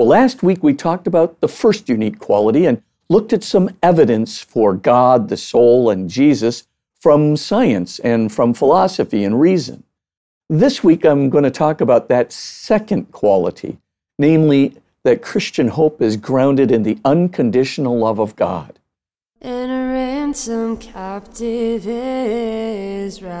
Well, last week we talked about the first unique quality and looked at some evidence for God, the soul, and Jesus from science and from philosophy and reason. This week I'm going to talk about that second quality, namely that Christian hope is grounded in the unconditional love of God. And a ransom captive Israel.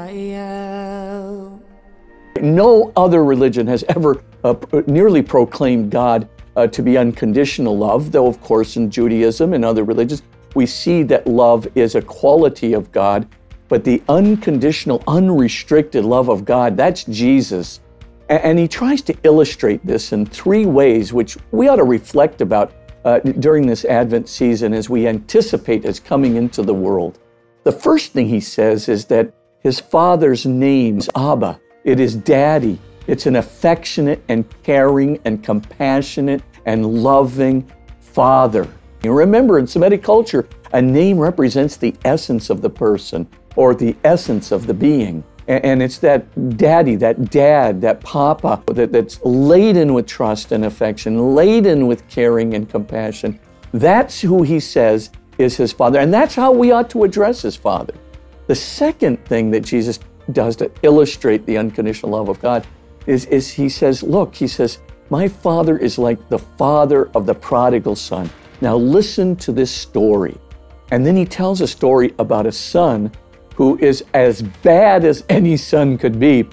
No other religion has ever uh, nearly proclaimed God uh, to be unconditional love, though, of course, in Judaism and other religions, we see that love is a quality of God, but the unconditional, unrestricted love of God, that's Jesus. And, he tries to illustrate this in three ways, which we ought to reflect about uh, during this Advent season as we anticipate his coming into the world. The first thing he says is that his father's name's Abba. It is daddy. It's an affectionate and caring and compassionate and loving father. You remember, in Semitic culture, a name represents the essence of the person or the essence of the being. And it's that daddy, that dad, that papa that, that's laden with trust and affection, laden with caring and compassion. That's who he says is his father. And that's how we ought to address his father. The second thing that Jesus does to illustrate the unconditional love of God is, is he says, Look, he says, my father is like the father of the prodigal son. Now listen to this story. And then he tells a story about a son who is as bad as any son could be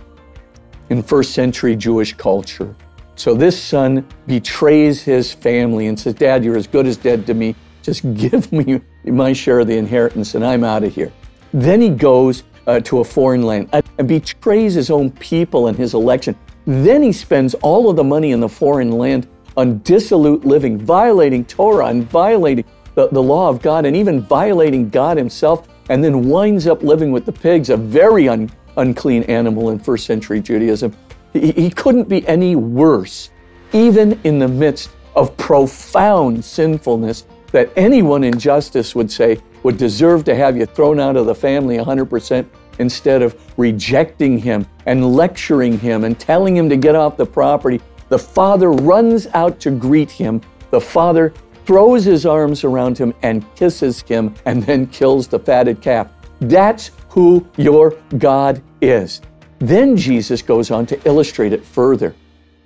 in first century Jewish culture. So this son betrays his family and says, Dad, you're as good as dead to me. Just give me my share of the inheritance and I'm out of here. Then he goes uh, to a foreign land and betrays his own people and his election. Then he spends all of the money in the foreign land on dissolute living, violating Torah and violating the, the law of God and even violating God himself, and then winds up living with the pigs, a very un, unclean animal in first century Judaism. He, he couldn't be any worse, even in the midst of profound sinfulness that anyone in justice would say would deserve to have you thrown out of the family 100% instead of rejecting him and lecturing him and telling him to get off the property. The father runs out to greet him. The father throws his arms around him and kisses him and then kills the fatted calf. That's who your God is. Then Jesus goes on to illustrate it further.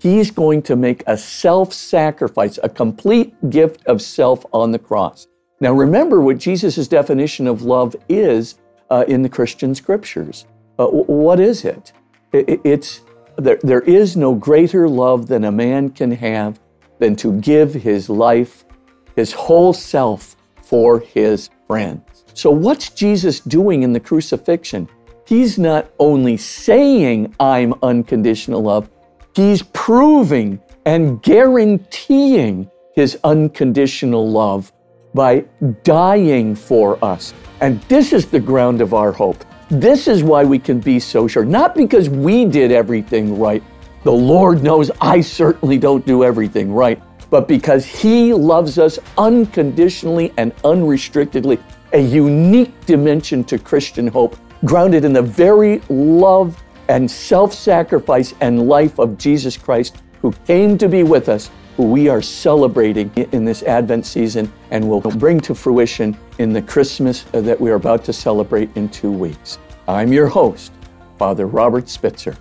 He's going to make a self sacrifice, a complete gift of self on the cross. Now, remember what Jesus' definition of love is uh, in the Christian scriptures. Uh, what is it? it it's there, there is no greater love than a man can have than to give his life, his whole self for his friends. So, what's Jesus doing in the crucifixion? He's not only saying, I'm unconditional love, he's proving and guaranteeing his unconditional love by dying for us. And this is the ground of our hope. This is why we can be so sure. Not because we did everything right. The Lord knows I certainly don't do everything right, but because He loves us unconditionally and unrestrictedly, a unique dimension to Christian hope, grounded in the very love and self sacrifice and life of Jesus Christ, who came to be with us who we are celebrating in this Advent season and will bring to fruition in the Christmas that we are about to celebrate in two weeks. I'm your host, Father Robert Spitzer.